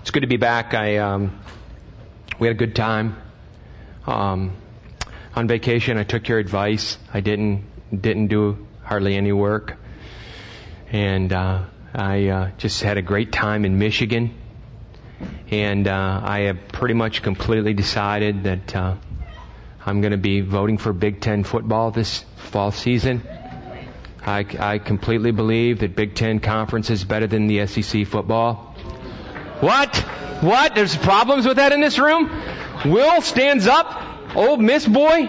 it's good to be back. I um, we had a good time. Um, on vacation, I took your advice. I didn't didn't do hardly any work, and uh, I uh, just had a great time in Michigan. And uh, I have pretty much completely decided that uh, I'm going to be voting for Big Ten football this fall season. I, I completely believe that Big Ten conference is better than the SEC football. What? What? There's problems with that in this room? Will stands up. Ole Miss boy.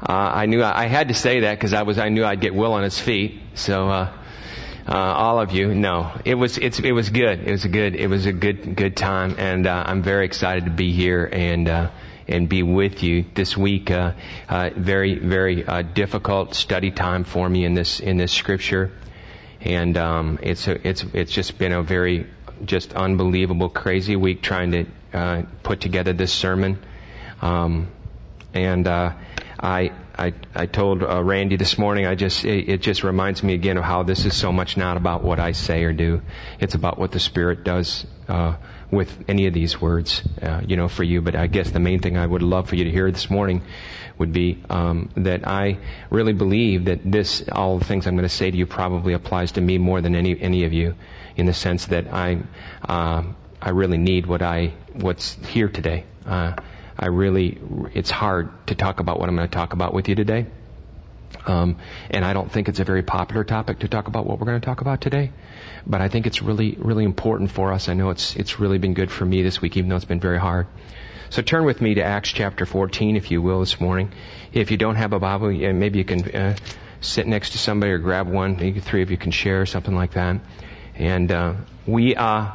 Uh, I knew I, I had to say that because I was I knew I'd get Will on his feet. So uh, uh, all of you, no, it was it's it was good. It was a good it was a good good time, and uh, I'm very excited to be here and uh, and be with you this week. Uh, uh, very very uh, difficult study time for me in this in this scripture and um, it's a, it's it's just been a very just unbelievable, crazy week trying to uh, put together this sermon. Um, and uh, I I I told uh, Randy this morning. I just it, it, just reminds me again of how this is so much not about what I say or do. It's about what the Spirit does uh, with any of these words, uh, you know, for you. But I guess the main thing I would love for you to hear this morning would be um, that I really believe that this, all the things I'm going to say to you, probably applies to me more than any any of you, in the sense that I uh, I really need what I what's here today. I really, it's hard to talk about what I'm going to talk about with you today. Um, and I don't think it's a very popular topic to talk about what we're going to talk about today. But I think it's really, really important for us. I know it's, it's really been good for me this week, even though it's been very hard. So turn with me to Acts chapter 14, if you will, this morning. If you don't have a Bible, maybe you can uh, sit next to somebody or grab one. Maybe three of you can share something like that. And uh, we uh,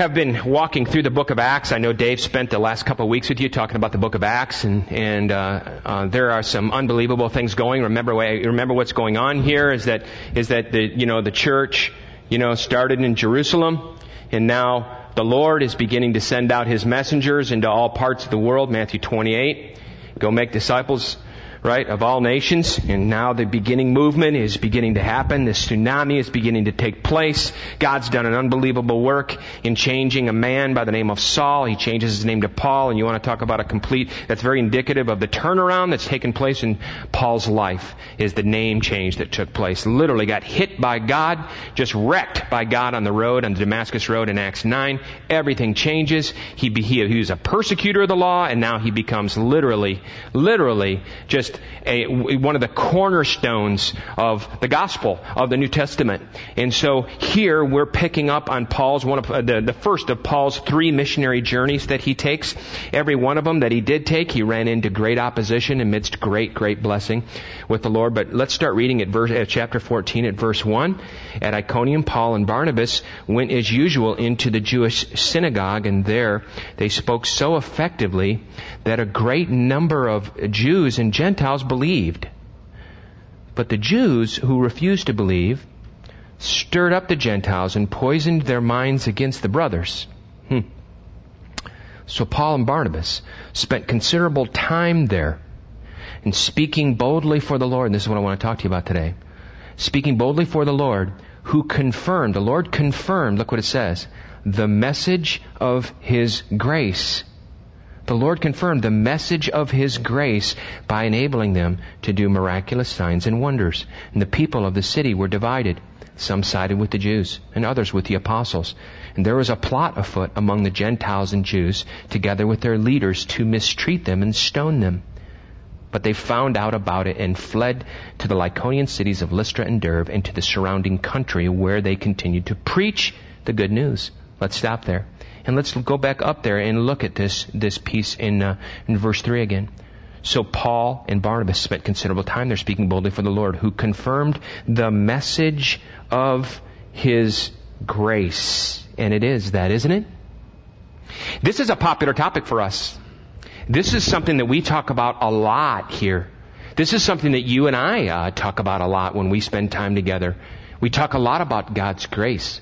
have been walking through the book of Acts. I know Dave spent the last couple of weeks with you talking about the book of Acts, and and uh, uh, there are some unbelievable things going. Remember, remember what's going on here is that is that the you know the church you know started in Jerusalem, and now the Lord is beginning to send out His messengers into all parts of the world, Matthew 28. Go make disciples right, of all nations. And now the beginning movement is beginning to happen. This tsunami is beginning to take place. God's done an unbelievable work in changing a man by the name of Saul. He changes his name to Paul. And you want to talk about a complete, that's very indicative of the turnaround that's taken place in Paul's life is the name change that took place. Literally got hit by God, just wrecked by God on the road, on the Damascus road in Acts 9. Everything changes. He, he, he was a persecutor of the law and now he becomes literally, literally just just a, one of the cornerstones of the gospel of the New Testament. And so here we're picking up on Paul's one of uh, the, the first of Paul's three missionary journeys that he takes. Every one of them that he did take, he ran into great opposition amidst great, great blessing with the Lord. But let's start reading at verse, at chapter 14 at verse 1. At Iconium, Paul and Barnabas went as usual into the Jewish synagogue and there they spoke so effectively that a great number of Jews and Gentiles believed. But the Jews who refused to believe stirred up the Gentiles and poisoned their minds against the brothers. Hmm. So Paul and Barnabas spent considerable time there and speaking boldly for the Lord. And this is what I want to talk to you about today. Speaking boldly for the Lord, who confirmed, the Lord confirmed, look what it says, the message of His grace the Lord confirmed the message of His grace by enabling them to do miraculous signs and wonders. And the people of the city were divided. Some sided with the Jews and others with the apostles. And there was a plot afoot among the Gentiles and Jews, together with their leaders, to mistreat them and stone them. But they found out about it and fled to the Lycaonian cities of Lystra and Derbe and to the surrounding country where they continued to preach the good news. Let's stop there. And let's go back up there and look at this, this piece in, uh, in verse 3 again. So Paul and Barnabas spent considerable time there speaking boldly for the Lord, who confirmed the message of his grace. And it is that, isn't it? This is a popular topic for us. This is something that we talk about a lot here. This is something that you and I uh, talk about a lot when we spend time together. We talk a lot about God's grace.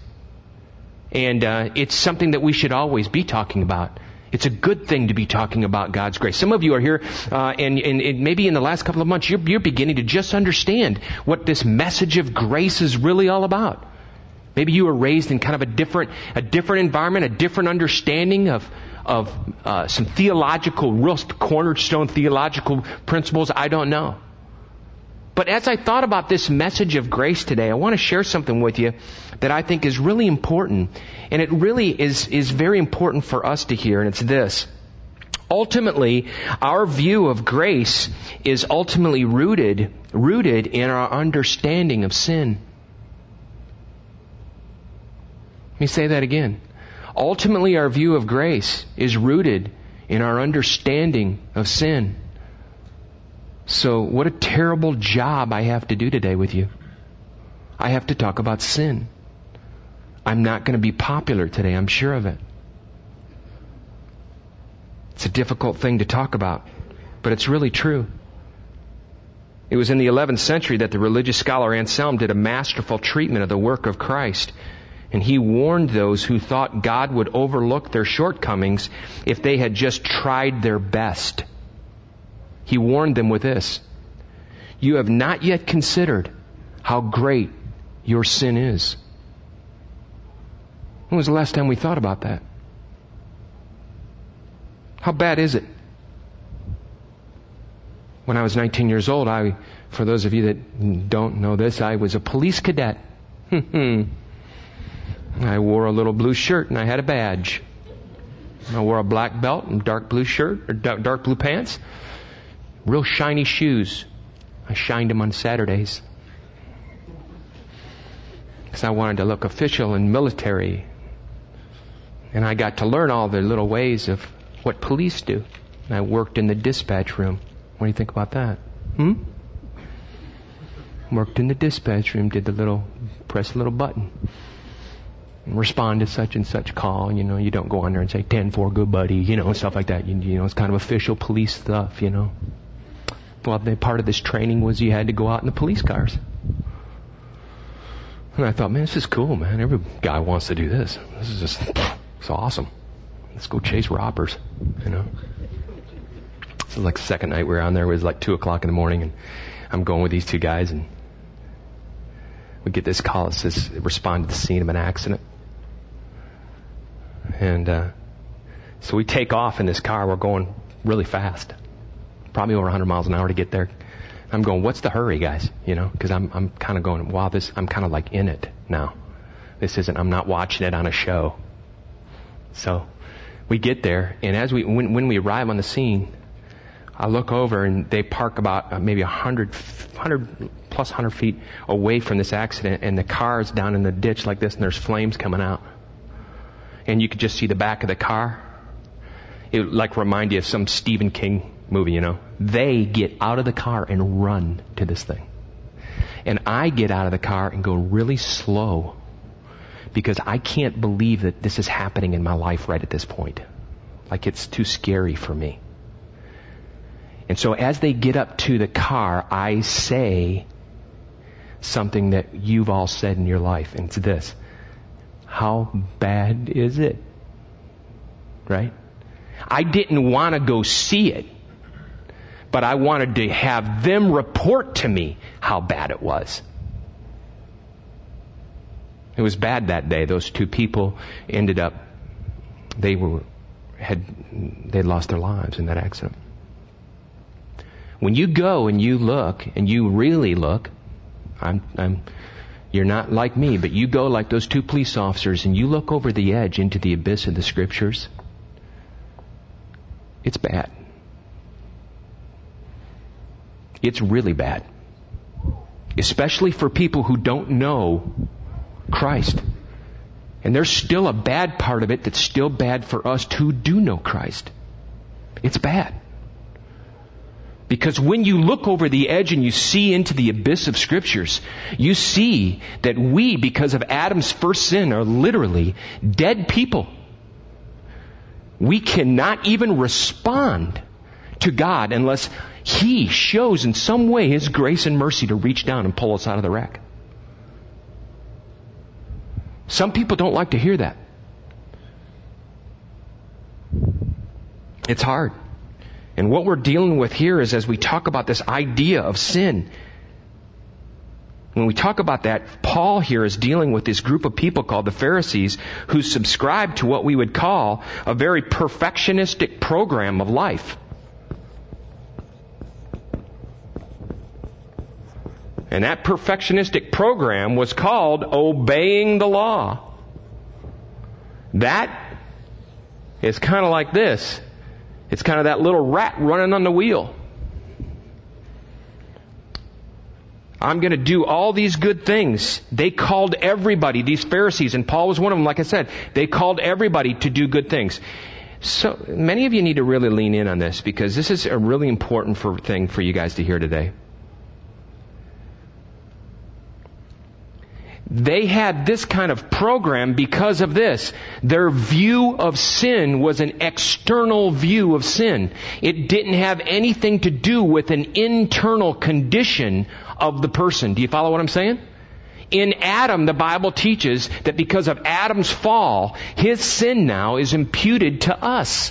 And uh, it's something that we should always be talking about. It's a good thing to be talking about God's grace. Some of you are here, uh, and, and, and, maybe in the last couple of months, you're, you're beginning to just understand what this message of grace is really all about. Maybe you were raised in kind of a different, a different environment, a different understanding of, of uh, some theological, real cornerstone theological principles. I don't know. But as I thought about this message of grace today, I want to share something with you that I think is really important. And it really is, is very important for us to hear, and it's this. Ultimately, our view of grace is ultimately rooted, rooted in our understanding of sin. Let me say that again. Ultimately, our view of grace is rooted in our understanding of sin. So, what a terrible job I have to do today with you. I have to talk about sin. I'm not going to be popular today, I'm sure of it. It's a difficult thing to talk about, but it's really true. It was in the 11th century that the religious scholar Anselm did a masterful treatment of the work of Christ. And he warned those who thought God would overlook their shortcomings if they had just tried their best. He warned them with this. You have not yet considered how great your sin is. When was the last time we thought about that? How bad is it? When I was 19 years old, I, for those of you that don't know this, I was a police cadet. I wore a little blue shirt and I had a badge. I wore a black belt and dark blue shirt or dark blue pants. Real shiny shoes. I shined them on Saturdays. Because I wanted to look official and military. And I got to learn all the little ways of what police do. And I worked in the dispatch room. What do you think about that? Hmm? Worked in the dispatch room, did the little, press a little button and respond to such and such call. You know, you don't go on there and say 10-4, good buddy, you know, and stuff like that. You, you know, it's kind of official police stuff, you know. Well, part of this training was you had to go out in the police cars. And I thought, man, this is cool, man. Every guy wants to do this. This is just, it's awesome. Let's go chase robbers, you know. So like second night we were on there, it was like 2 o'clock in the morning, and I'm going with these two guys, and we get this call. It says, respond to the scene of an accident. And uh, so we take off in this car. We're going really fast, probably over 100 miles an hour to get there. I'm going, what's the hurry, guys? You know, because I'm I'm kind of going, wow, this I'm kind of like in it now. This isn't. I'm not watching it on a show. So we get there, and as we when when we arrive on the scene, I look over and they park about uh, maybe 100, 100 plus 100 feet away from this accident, and the car's down in the ditch like this, and there's flames coming out and you could just see the back of the car. It like remind you of some Stephen King movie, you know. They get out of the car and run to this thing. And I get out of the car and go really slow because I can't believe that this is happening in my life right at this point. Like it's too scary for me. And so as they get up to the car, I say something that you've all said in your life, and it's this. How bad is it? Right? I didn't want to go see it, but I wanted to have them report to me how bad it was. It was bad that day. Those two people ended up, they were, had, they lost their lives in that accident. When you go and you look and you really look, I'm, I'm you're not like me, but you go like those two police officers and you look over the edge into the abyss of the scriptures. It's bad. It's really bad. Especially for people who don't know Christ. And there's still a bad part of it that's still bad for us who do know Christ. It's bad. Because when you look over the edge and you see into the abyss of scriptures, you see that we, because of Adam's first sin, are literally dead people. We cannot even respond to God unless He shows in some way His grace and mercy to reach down and pull us out of the wreck. Some people don't like to hear that. It's hard. And what we're dealing with here is as we talk about this idea of sin, when we talk about that, Paul here is dealing with this group of people called the Pharisees who subscribe to what we would call a very perfectionistic program of life. And that perfectionistic program was called obeying the law. That is kind of like this. It's kind of that little rat running on the wheel. I'm going to do all these good things. They called everybody, these Pharisees, and Paul was one of them, like I said, they called everybody to do good things. So many of you need to really lean in on this because this is a really important for, thing for you guys to hear today. They had this kind of program because of this. Their view of sin was an external view of sin. It didn't have anything to do with an internal condition of the person. Do you follow what I'm saying? In Adam, the Bible teaches that because of Adam's fall, his sin now is imputed to us.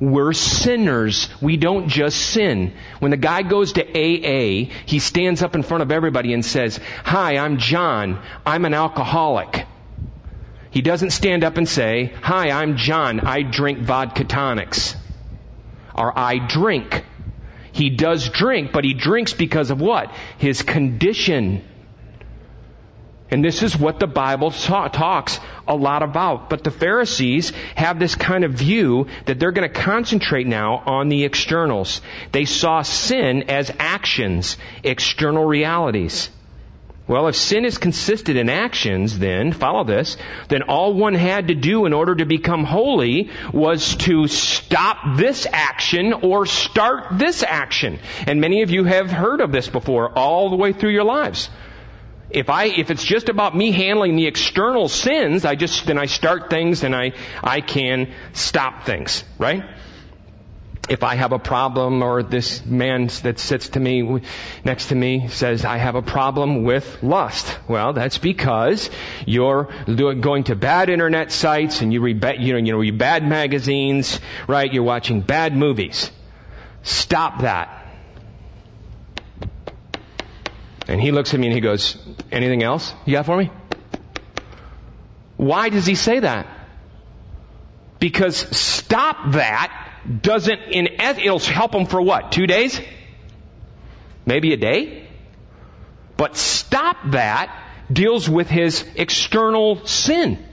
We're sinners. We don't just sin. When the guy goes to AA, he stands up in front of everybody and says, Hi, I'm John. I'm an alcoholic. He doesn't stand up and say, Hi, I'm John. I drink vodka tonics. Or I drink. He does drink, but he drinks because of what? His condition. And this is what the Bible ta- talks a lot about. But the Pharisees have this kind of view that they're going to concentrate now on the externals. They saw sin as actions, external realities. Well, if sin is consisted in actions, then, follow this, then all one had to do in order to become holy was to stop this action or start this action. And many of you have heard of this before all the way through your lives. If I, if it's just about me handling the external sins, I just, then I start things and I, I can stop things, right? If I have a problem or this man that sits to me, next to me says, I have a problem with lust. Well, that's because you're going to bad internet sites and you read, you know, you know, read bad magazines, right? You're watching bad movies. Stop that. And he looks at me and he goes, anything else you got for me? Why does he say that? Because stop that doesn't, in, it'll help him for what? Two days? Maybe a day? But stop that deals with his external sin.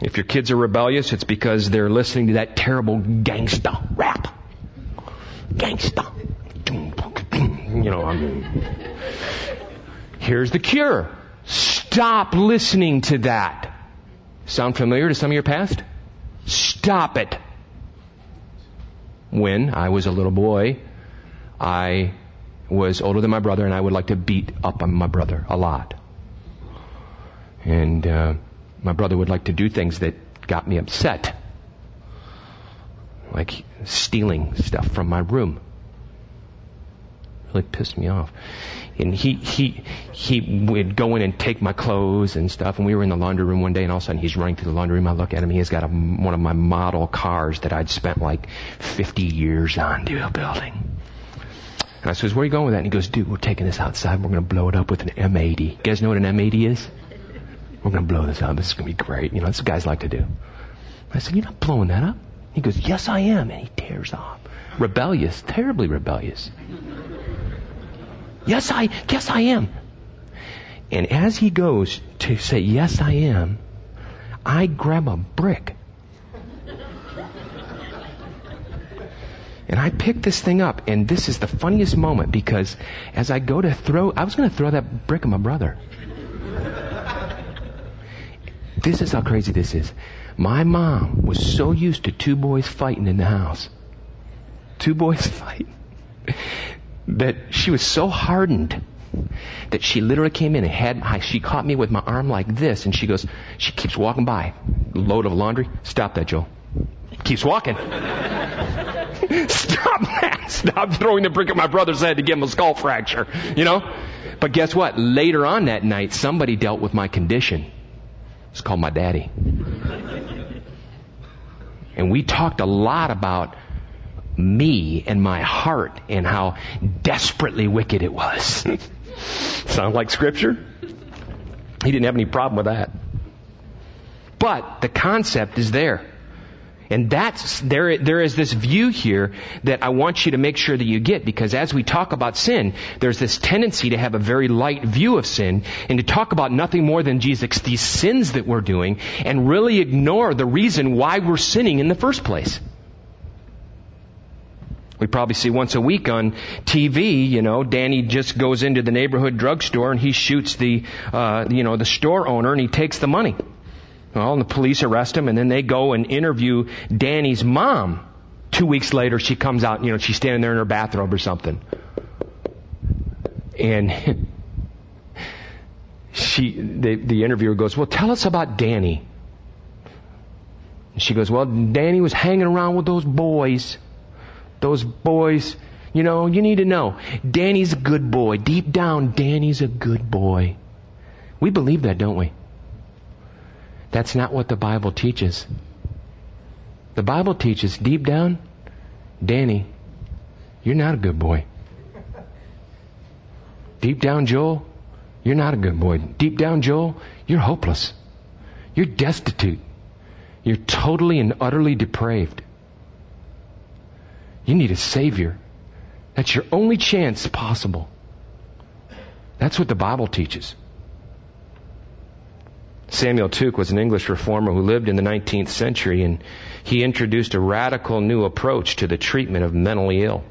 If your kids are rebellious, it's because they're listening to that terrible gangsta rap gangsta. You know, I'm, here's the cure. Stop listening to that. Sound familiar to some of your past? Stop it. When I was a little boy, I was older than my brother and I would like to beat up on my brother a lot. And uh, my brother would like to do things that got me upset like stealing stuff from my room. Really pissed me off. And he, he, he would go in and take my clothes and stuff. And we were in the laundry room one day and all of a sudden he's running through the laundry room. I look at him. He's got a, one of my model cars that I'd spent like 50 years on building. And I says, where are you going with that? And he goes, dude, we're taking this outside. We're going to blow it up with an M80. You guys know what an M80 is? We're going to blow this up. This is going to be great. You know, that's what guys like to do. I said, you're not blowing that up. He goes, Yes, I am. And he tears off. Rebellious, terribly rebellious. Yes, I, yes, I am. And as he goes to say, Yes, I am, I grab a brick. And I pick this thing up, and this is the funniest moment because as I go to throw, I was going to throw that brick at my brother. this is how crazy this is. My mom was so used to two boys fighting in the house. Two boys fighting. That she was so hardened that she literally came in and had, she caught me with my arm like this and she goes, she keeps walking by. Load of laundry. Stop that, Joel. Keeps walking. Stop that. Stop throwing the brick at my brother's head to give him a skull fracture. You know? But guess what? Later on that night, somebody dealt with my condition. It's called my daddy. And we talked a lot about me and my heart and how desperately wicked it was. Sound like scripture? He didn't have any problem with that. But the concept is there. And that's, there, there is this view here that I want you to make sure that you get because as we talk about sin, there's this tendency to have a very light view of sin and to talk about nothing more than Jesus, these sins that we're doing and really ignore the reason why we're sinning in the first place. We probably see once a week on TV, you know, Danny just goes into the neighborhood drugstore and he shoots the, uh, you know, the store owner and he takes the money. Well, and the police arrest him and then they go and interview Danny's mom. Two weeks later, she comes out, you know, she's standing there in her bathrobe or something. And she, the, the interviewer goes, well, tell us about Danny. And she goes, well, Danny was hanging around with those boys. Those boys, you know, you need to know. Danny's a good boy. Deep down, Danny's a good boy. We believe that, don't we? That's not what the Bible teaches. The Bible teaches deep down, Danny, you're not a good boy. Deep down, Joel, you're not a good boy. Deep down, Joel, you're hopeless. You're destitute. You're totally and utterly depraved. You need a Savior. That's your only chance possible. That's what the Bible teaches. Samuel Tuke was an English reformer who lived in the 19th century and he introduced a radical new approach to the treatment of mentally ill.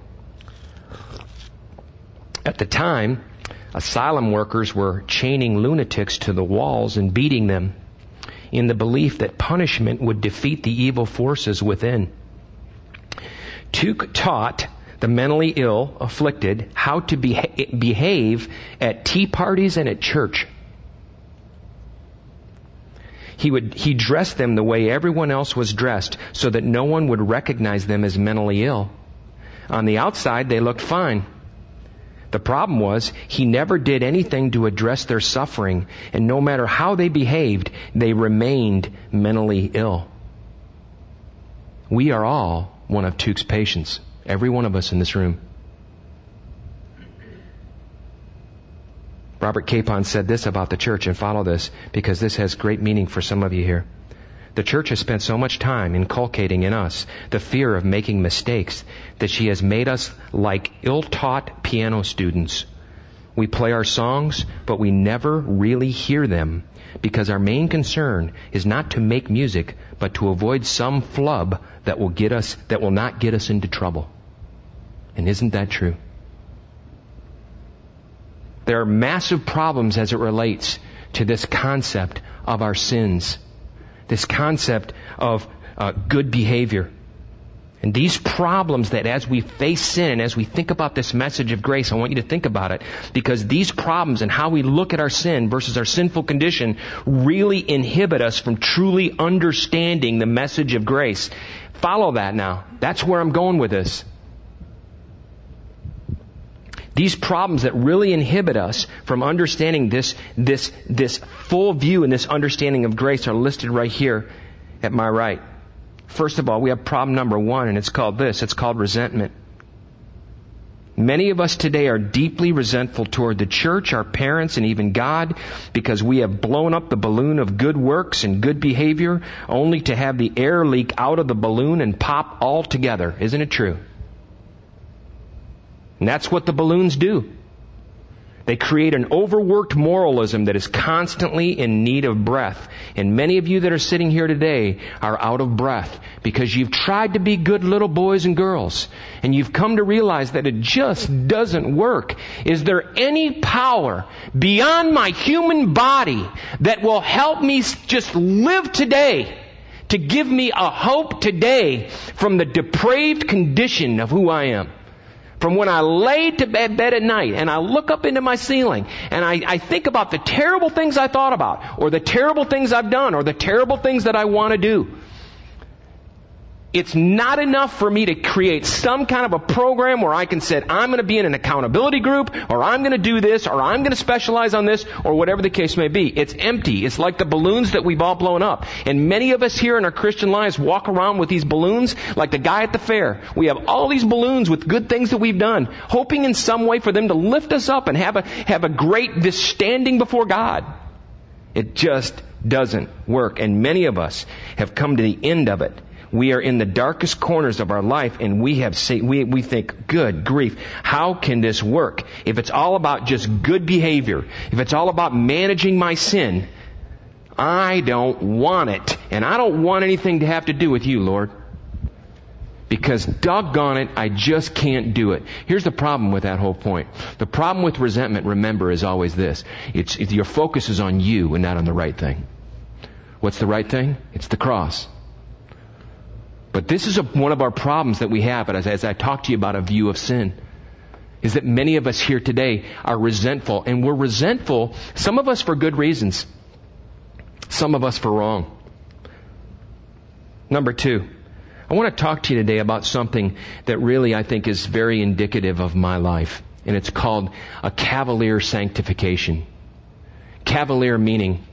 At the time, asylum workers were chaining lunatics to the walls and beating them in the belief that punishment would defeat the evil forces within. Tuke taught the mentally ill, afflicted, how to beha- behave at tea parties and at church he would, he dressed them the way everyone else was dressed so that no one would recognize them as mentally ill. On the outside, they looked fine. The problem was, he never did anything to address their suffering, and no matter how they behaved, they remained mentally ill. We are all one of Tuke's patients. Every one of us in this room. Robert Capon said this about the church, and follow this because this has great meaning for some of you here. The church has spent so much time inculcating in us the fear of making mistakes that she has made us like ill-taught piano students. We play our songs, but we never really hear them because our main concern is not to make music, but to avoid some flub that will get us, that will not get us into trouble. And isn't that true? There are massive problems as it relates to this concept of our sins. This concept of uh, good behavior. And these problems that as we face sin and as we think about this message of grace, I want you to think about it because these problems and how we look at our sin versus our sinful condition really inhibit us from truly understanding the message of grace. Follow that now. That's where I'm going with this. These problems that really inhibit us from understanding this, this, this full view and this understanding of grace are listed right here at my right. First of all, we have problem number one, and it's called this. It's called resentment. Many of us today are deeply resentful toward the church, our parents, and even God because we have blown up the balloon of good works and good behavior only to have the air leak out of the balloon and pop altogether. Isn't it true? And that's what the balloons do. They create an overworked moralism that is constantly in need of breath. And many of you that are sitting here today are out of breath because you've tried to be good little boys and girls and you've come to realize that it just doesn't work. Is there any power beyond my human body that will help me just live today? To give me a hope today from the depraved condition of who I am from when I lay to bed, bed at night and I look up into my ceiling and I, I think about the terrible things I thought about or the terrible things I've done or the terrible things that I want to do. It's not enough for me to create some kind of a program where I can say, I'm going to be in an accountability group, or I'm going to do this, or I'm going to specialize on this, or whatever the case may be. It's empty. It's like the balloons that we've all blown up. And many of us here in our Christian lives walk around with these balloons like the guy at the fair. We have all these balloons with good things that we've done, hoping in some way for them to lift us up and have a, have a great, this standing before God. It just doesn't work. And many of us have come to the end of it we are in the darkest corners of our life and we have say, we, we think, good grief, how can this work? If it's all about just good behavior, if it's all about managing my sin, I don't want it. And I don't want anything to have to do with you, Lord. Because doggone it, I just can't do it. Here's the problem with that whole point. The problem with resentment, remember, is always this. It's, it's your focus is on you and not on the right thing. What's the right thing? It's the cross. But this is a, one of our problems that we have as, as I talk to you about a view of sin. Is that many of us here today are resentful, and we're resentful, some of us for good reasons, some of us for wrong. Number two, I want to talk to you today about something that really I think is very indicative of my life, and it's called a cavalier sanctification. Cavalier meaning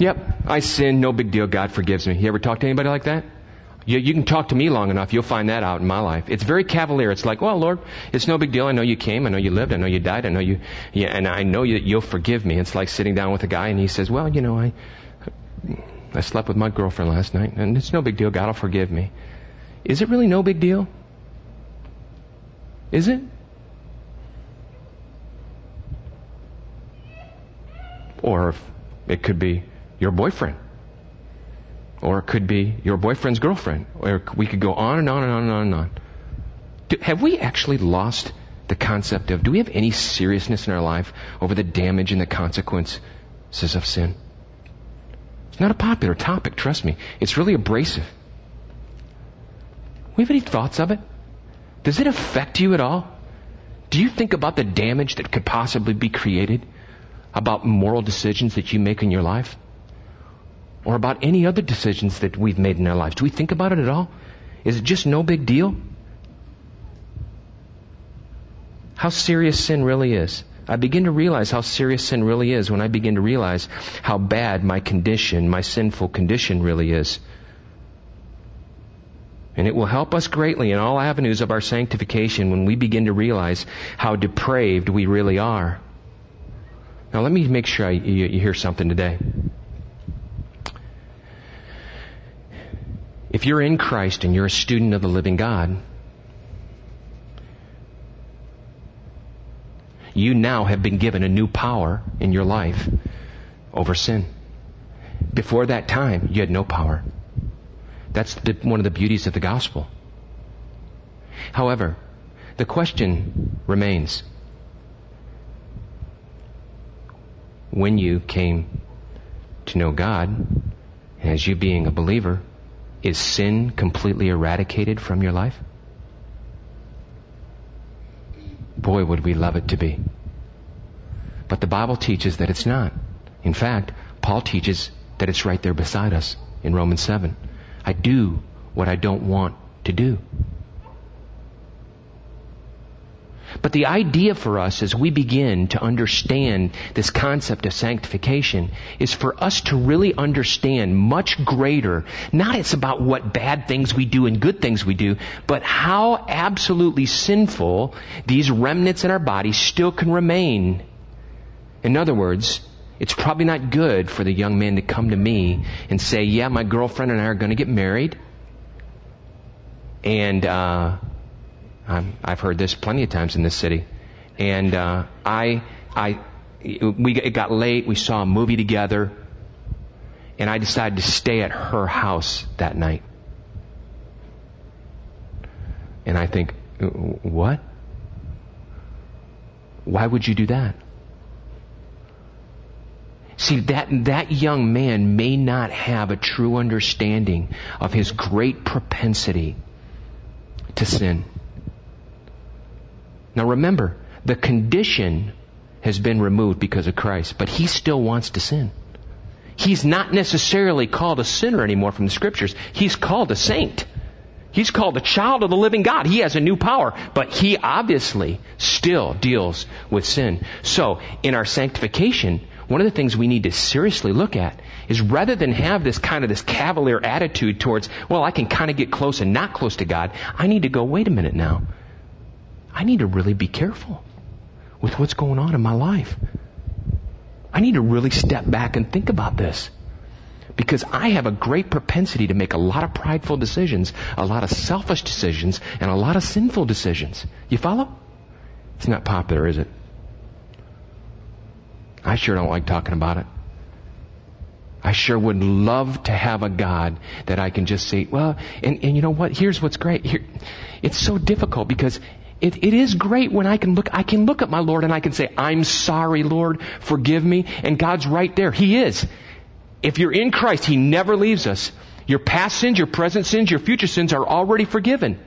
Yep, I sin, no big deal, God forgives me. You ever talk to anybody like that? You, you, can talk to me long enough, you'll find that out in my life. It's very cavalier. It's like, well, Lord, it's no big deal. I know you came, I know you lived, I know you died, I know you, yeah, and I know you, you'll forgive me. It's like sitting down with a guy and he says, well, you know, I, I slept with my girlfriend last night, and it's no big deal. God will forgive me. Is it really no big deal? Is it? Or it could be, your boyfriend. Or it could be your boyfriend's girlfriend. Or we could go on and on and on and on and on. Do, have we actually lost the concept of, do we have any seriousness in our life over the damage and the consequences of sin? It's not a popular topic, trust me. It's really abrasive. We have any thoughts of it? Does it affect you at all? Do you think about the damage that could possibly be created about moral decisions that you make in your life? Or about any other decisions that we've made in our lives? Do we think about it at all? Is it just no big deal? How serious sin really is. I begin to realize how serious sin really is when I begin to realize how bad my condition, my sinful condition really is. And it will help us greatly in all avenues of our sanctification when we begin to realize how depraved we really are. Now let me make sure I, you, you hear something today. If you're in Christ and you're a student of the living God, you now have been given a new power in your life over sin. Before that time, you had no power. That's the, one of the beauties of the gospel. However, the question remains when you came to know God, as you being a believer, is sin completely eradicated from your life? Boy, would we love it to be. But the Bible teaches that it's not. In fact, Paul teaches that it's right there beside us in Romans 7. I do what I don't want to do. But the idea for us as we begin to understand this concept of sanctification is for us to really understand much greater, not it's about what bad things we do and good things we do, but how absolutely sinful these remnants in our body still can remain. In other words, it's probably not good for the young man to come to me and say, yeah, my girlfriend and I are going to get married. And, uh, um, I've heard this plenty of times in this city. And uh, I, I, we it got late. We saw a movie together, and I decided to stay at her house that night. And I think, what? Why would you do that? See, that, that young man may not have a true understanding of his great propensity to sin. Now remember, the condition has been removed because of Christ, but he still wants to sin. he's not necessarily called a sinner anymore from the scriptures. He's called a saint. He's called a child of the living God. He has a new power, but he obviously still deals with sin. So, in our sanctification, one of the things we need to seriously look at is rather than have this kind of this cavalier attitude towards, well, I can kind of get close and not close to God, I need to go, wait a minute now. I need to really be careful with what's going on in my life. I need to really step back and think about this. Because I have a great propensity to make a lot of prideful decisions, a lot of selfish decisions, and a lot of sinful decisions. You follow? It's not popular, is it? I sure don't like talking about it. I sure would love to have a God that I can just say, well, and, and you know what? Here's what's great. Here, it's so difficult because it, it is great when I can look, I can look at my Lord and I can say, I'm sorry, Lord, forgive me. And God's right there. He is. If you're in Christ, He never leaves us. Your past sins, your present sins, your future sins are already forgiven.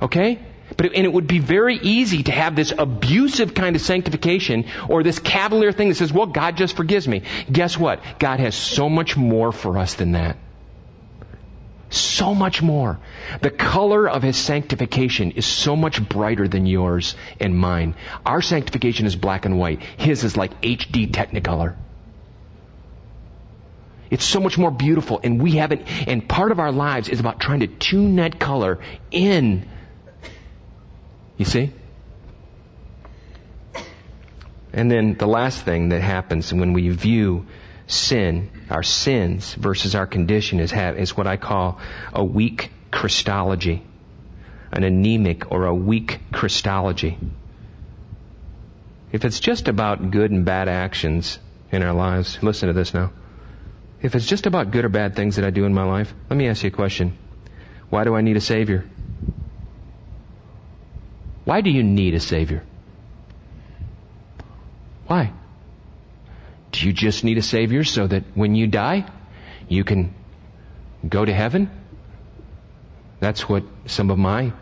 Okay? But and it would be very easy to have this abusive kind of sanctification or this cavalier thing that says, well, God just forgives me. Guess what? God has so much more for us than that. So much more. The color of His sanctification is so much brighter than yours and mine. Our sanctification is black and white. His is like HD Technicolor. It's so much more beautiful and we haven't, and part of our lives is about trying to tune that color in you see? And then the last thing that happens when we view sin, our sins versus our condition is, have, is what I call a weak Christology. An anemic or a weak Christology. If it's just about good and bad actions in our lives, listen to this now. If it's just about good or bad things that I do in my life, let me ask you a question. Why do I need a Savior? Why do you need a Savior? Why? You just need a Savior so that when you die, you can go to heaven? That's what some of my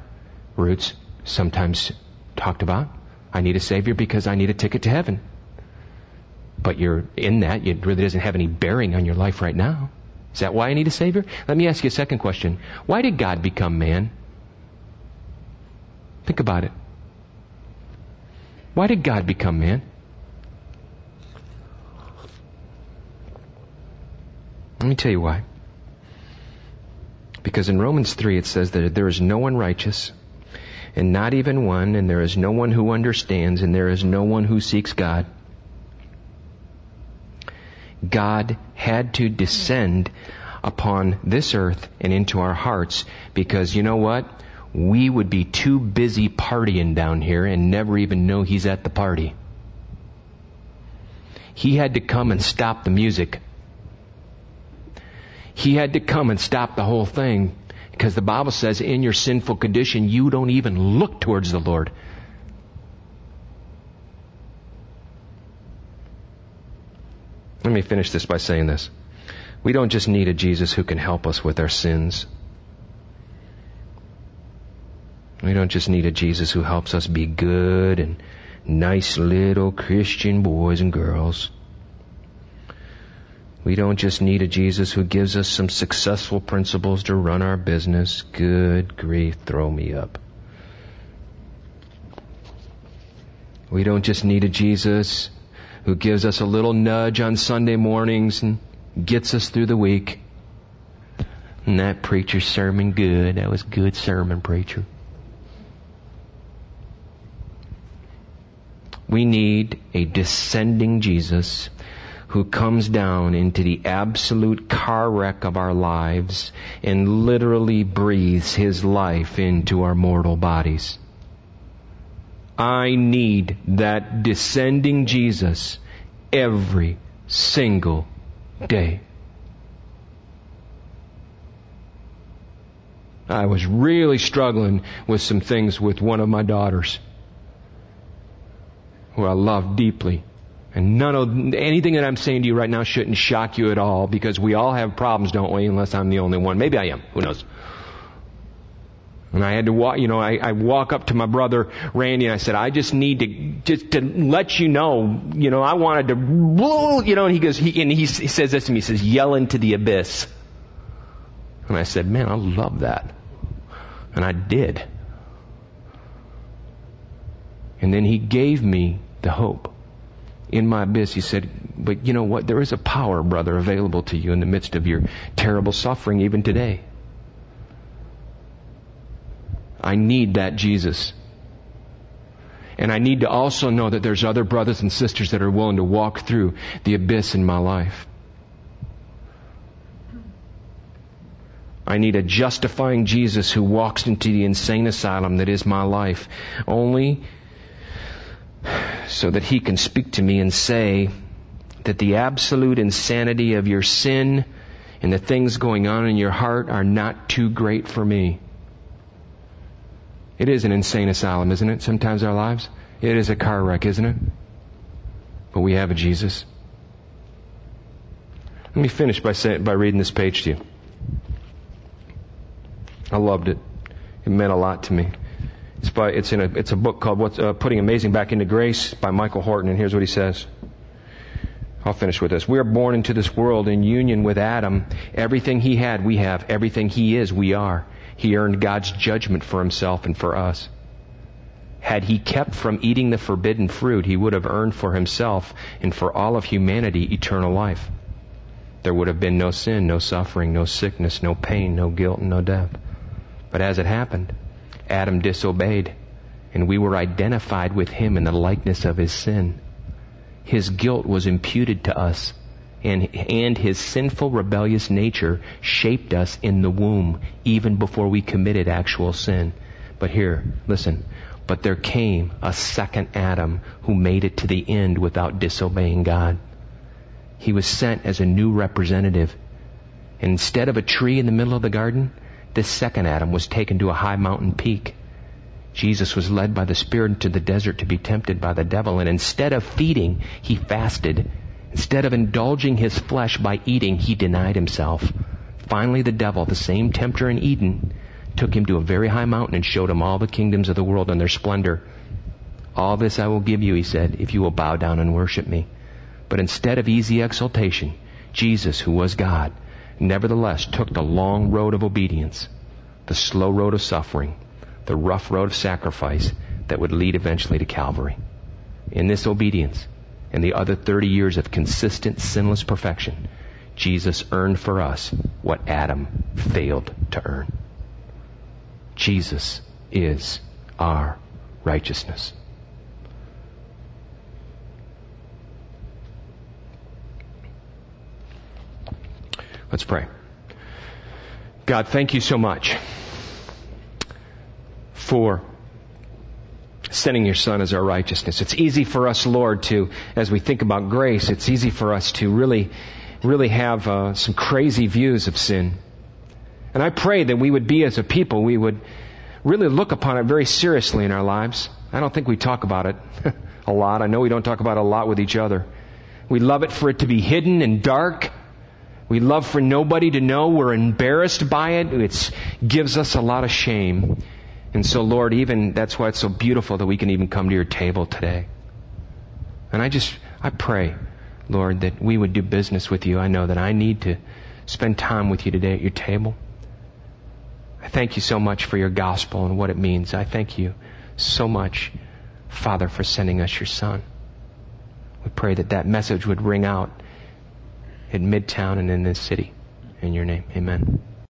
roots sometimes talked about. I need a Savior because I need a ticket to heaven. But you're in that, it really doesn't have any bearing on your life right now. Is that why I need a Savior? Let me ask you a second question. Why did God become man? Think about it. Why did God become man? Let me tell you why. Because in Romans 3 it says that there is no one righteous, and not even one, and there is no one who understands, and there is no one who seeks God. God had to descend upon this earth and into our hearts because you know what? we would be too busy partying down here and never even know he's at the party. He had to come and stop the music. He had to come and stop the whole thing because the Bible says in your sinful condition you don't even look towards the Lord. Let me finish this by saying this. We don't just need a Jesus who can help us with our sins. We don't just need a Jesus who helps us be good and nice little Christian boys and girls. We don't just need a Jesus who gives us some successful principles to run our business. Good grief, throw me up. We don't just need a Jesus who gives us a little nudge on Sunday mornings and gets us through the week. And that preacher's sermon good. That was good sermon, preacher. We need a descending Jesus who comes down into the absolute car wreck of our lives and literally breathes his life into our mortal bodies. I need that descending Jesus every single day. I was really struggling with some things with one of my daughters who I love deeply. And none of anything that I'm saying to you right now shouldn't shock you at all because we all have problems, don't we? Unless I'm the only one. Maybe I am. Who knows? And I had to walk, you know, I, I walk up to my brother Randy and I said, I just need to, just to let you know, you know, I wanted to, you know, and he goes, he, and he, he says this to me, he says, yell into the abyss. And I said, man, I love that. And I did. And then he gave me the hope. In my abyss, he said, but you know what? There is a power, brother, available to you in the midst of your terrible suffering even today. I need that Jesus. And I need to also know that there's other brothers and sisters that are willing to walk through the abyss in my life. I need a justifying Jesus who walks into the insane asylum that is my life. Only so that he can speak to me and say that the absolute insanity of your sin and the things going on in your heart are not too great for me. It is an insane asylum, isn't it? Sometimes our lives. It is a car wreck, isn't it? But we have a Jesus. Let me finish by say, by reading this page to you. I loved it. It meant a lot to me. It's by it's in a it's a book called What's uh, Putting Amazing Back into Grace by Michael Horton, and here's what he says. I'll finish with this. We are born into this world in union with Adam. Everything he had, we have. Everything he is, we are. He earned God's judgment for himself and for us. Had he kept from eating the forbidden fruit, he would have earned for himself and for all of humanity eternal life. There would have been no sin, no suffering, no sickness, no pain, no guilt, and no death. But as it happened, Adam disobeyed, and we were identified with him in the likeness of his sin. His guilt was imputed to us and, and his sinful rebellious nature shaped us in the womb even before we committed actual sin. But here, listen. But there came a second Adam who made it to the end without disobeying God. He was sent as a new representative. Instead of a tree in the middle of the garden, this second Adam was taken to a high mountain peak. Jesus was led by the Spirit into the desert to be tempted by the devil, and instead of feeding, he fasted Instead of indulging his flesh by eating, he denied himself. Finally, the devil, the same tempter in Eden, took him to a very high mountain and showed him all the kingdoms of the world and their splendor. All this I will give you, he said, if you will bow down and worship me. But instead of easy exaltation, Jesus, who was God, nevertheless took the long road of obedience, the slow road of suffering, the rough road of sacrifice that would lead eventually to Calvary. In this obedience, and the other 30 years of consistent sinless perfection, Jesus earned for us what Adam failed to earn. Jesus is our righteousness. Let's pray. God, thank you so much for sending your son as our righteousness. It's easy for us, Lord, to, as we think about grace, it's easy for us to really, really have uh, some crazy views of sin. And I pray that we would be as a people, we would really look upon it very seriously in our lives. I don't think we talk about it a lot. I know we don't talk about it a lot with each other. We love it for it to be hidden and dark. We love for nobody to know. We're embarrassed by it. It gives us a lot of shame. And so, Lord, even that's why it's so beautiful that we can even come to your table today. And I just, I pray, Lord, that we would do business with you. I know that I need to spend time with you today at your table. I thank you so much for your gospel and what it means. I thank you so much, Father, for sending us your Son. We pray that that message would ring out in Midtown and in this city. In your name, amen.